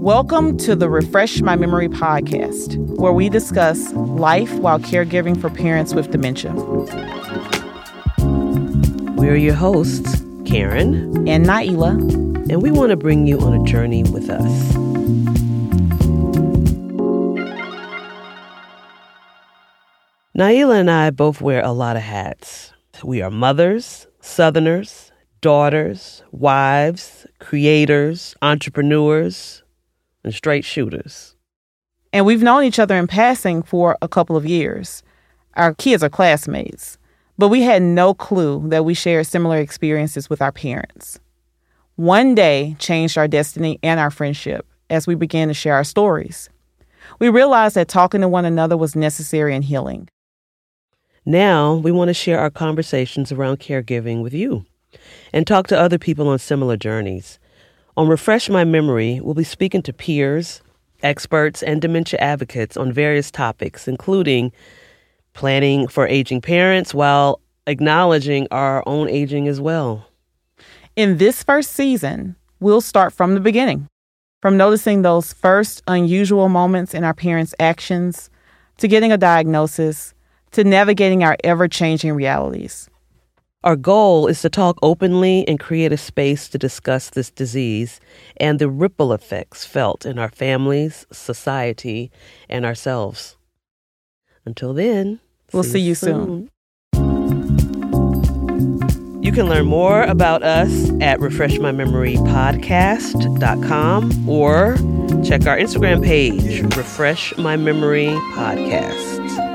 Welcome to the Refresh My Memory podcast, where we discuss life while caregiving for parents with dementia. We're your hosts, Karen and Nailah, and we want to bring you on a journey with us. Nailah and I both wear a lot of hats. We are mothers, southerners, daughters, wives, creators, entrepreneurs, and straight shooters. And we've known each other in passing for a couple of years. Our kids are classmates, but we had no clue that we shared similar experiences with our parents. One day changed our destiny and our friendship as we began to share our stories. We realized that talking to one another was necessary and healing. Now, we want to share our conversations around caregiving with you and talk to other people on similar journeys. On Refresh My Memory, we'll be speaking to peers, experts, and dementia advocates on various topics, including planning for aging parents while acknowledging our own aging as well. In this first season, we'll start from the beginning, from noticing those first unusual moments in our parents' actions to getting a diagnosis to navigating our ever changing realities. Our goal is to talk openly and create a space to discuss this disease and the ripple effects felt in our families, society, and ourselves. Until then, we'll see, see you soon. soon. You can learn more about us at refreshmymemorypodcast.com or check our Instagram page, Refresh My Memory Podcast.